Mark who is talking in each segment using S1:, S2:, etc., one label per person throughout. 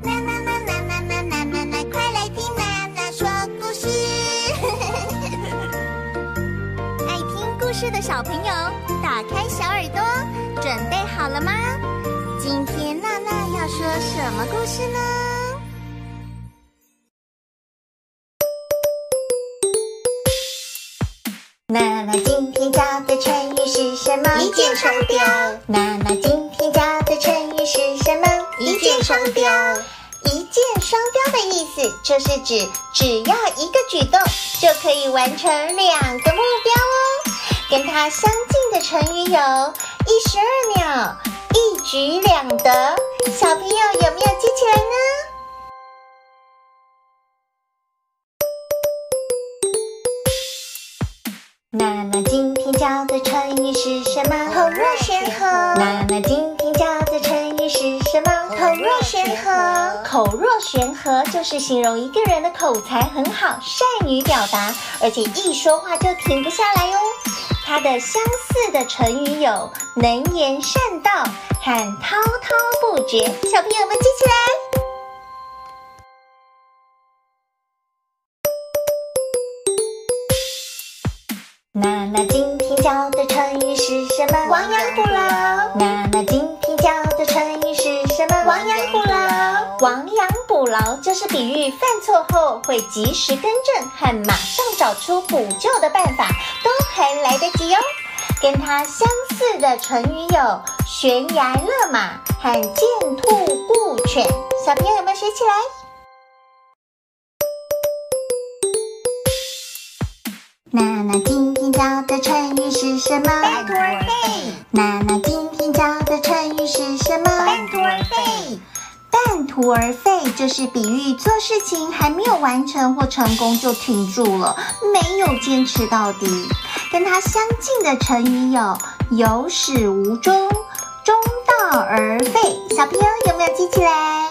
S1: 娜娜娜娜娜娜娜娜娜，快来听娜娜说故事！爱听故事的小朋友，打开小耳朵，准备好了吗？今天娜娜要说什么故事呢？娜娜今天教的成语是什么？一箭双雕。娜娜今天教的成语是？箭双标。一箭双雕的意思就是指只要一个举动就可以完成两个目标哦。跟它相近的成语有一石二鸟、一举两得。小朋友有没有记起来呢？娜娜今天教的成语是什么？红若悬河。娜娜今天教的成语？口若悬河。口若悬河就是形容一个人的口才很好，善于表达，而且一说话就停不下来哦。它的相似的成语有能言善道和滔滔不绝。小朋友们记起来。娜娜今天教的成语是什么？亡羊补牢。娜娜今天教的成语。亡羊补牢就是比喻犯错后会及时更正和马上找出补救的办法，都还来得及哦。跟它相似的成语有悬崖勒马和见兔顾犬。小朋友有没有学起来？娜娜今天教的成语是什么？娜娜今天教的成语是什么？半途而废。半途而废就是比喻做事情还没有完成或成功就停住了，没有坚持到底。跟它相近的成语有有始无终、中道而废。小朋友有没有记起来？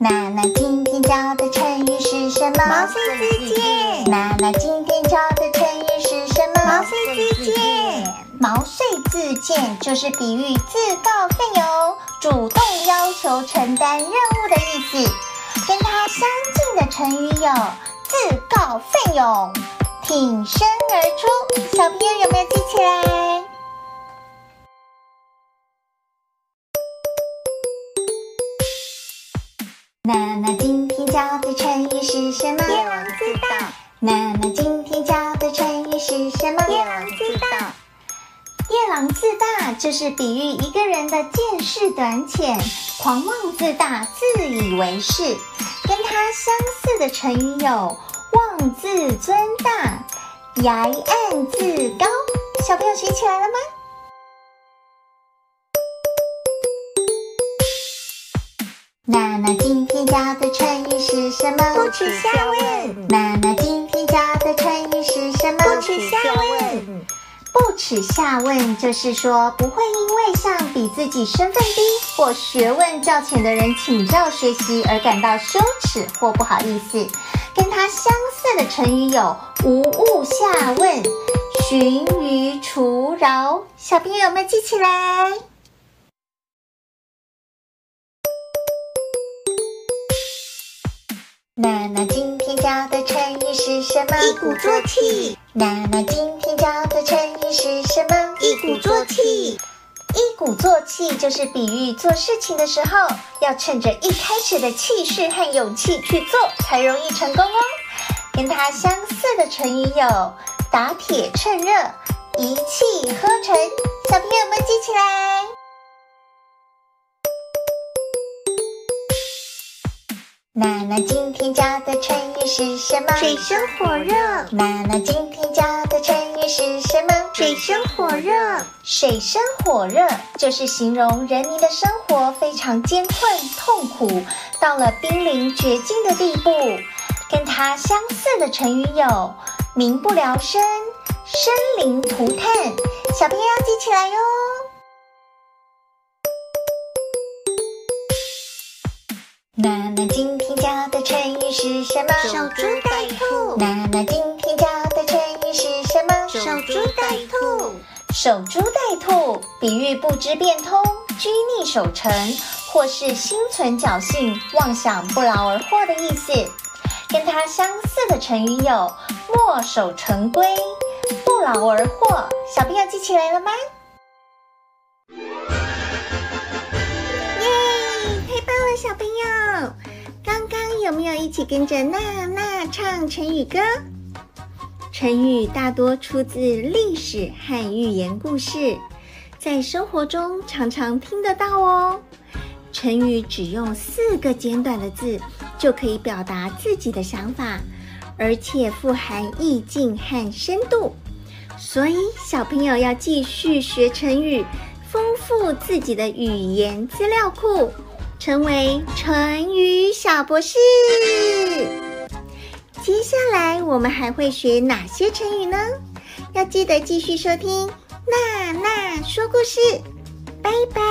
S1: 娜娜今天教的成语是什么？毛遂自荐。娜娜今天教的成语是什么？毛遂自荐。毛遂自荐就是比喻自告奋勇、主动要求承担任务的意思。跟它相近的成语有自告奋勇、挺身而出。小朋友有没有记起来？娜娜今天教的成语是什么？夜郎自大。娜娜今天教的成语是什么？夜郎自大就是比喻一个人的见识短浅、狂妄自大、自以为是。跟它相似的成语有妄自尊大、崖岸自高。小朋友学起来了吗？娜娜今天教的成语是什么？不耻下问。娜娜今天教的成语是什么？不耻下问。不耻下问就是说不会因为向比自己身份低或学问较浅的人请教学习而感到羞耻或不好意思。跟它相似的成语有无物下问、寻鱼除饶。小朋友们记起来？娜娜今天教的成语是什么？一鼓作气。娜娜今天教的成语是什么？一鼓作气。一鼓作气就是比喻做事情的时候要趁着一开始的气势和勇气去做，才容易成功哦。跟它相似的成语有打铁趁热、一气呵成。小朋友们记起来。娜娜今天教的成语是什么？
S2: 水深火热。
S1: 娜娜今天教的成语是什么？
S2: 水深火热。
S1: 水深火热就是形容人民的生活非常艰困痛苦，到了濒临绝境的地步。跟它相似的成语有民不聊生、生灵涂炭。小朋友要记起来哟。娜娜今天教的成语是什么？
S2: 守株待兔。
S1: 娜娜今？
S2: 守株待兔。
S1: 守株待兔，比喻不知变通、拘泥守成，或是心存侥幸、妄想不劳而获的意思。跟它相似的成语有墨守成规、不劳而获。小朋友记起来了吗？
S2: 小朋友，刚刚有没有一起跟着娜娜唱成语歌？成语大多出自历史和寓言故事，在生活中常常听得到哦。成语只用四个简短的字就可以表达自己的想法，而且富含意境和深度，所以小朋友要继续学成语，丰富自己的语言资料库。成为成语小博士。我们还会学哪些成语呢？要记得继续收听娜娜说故事。拜拜。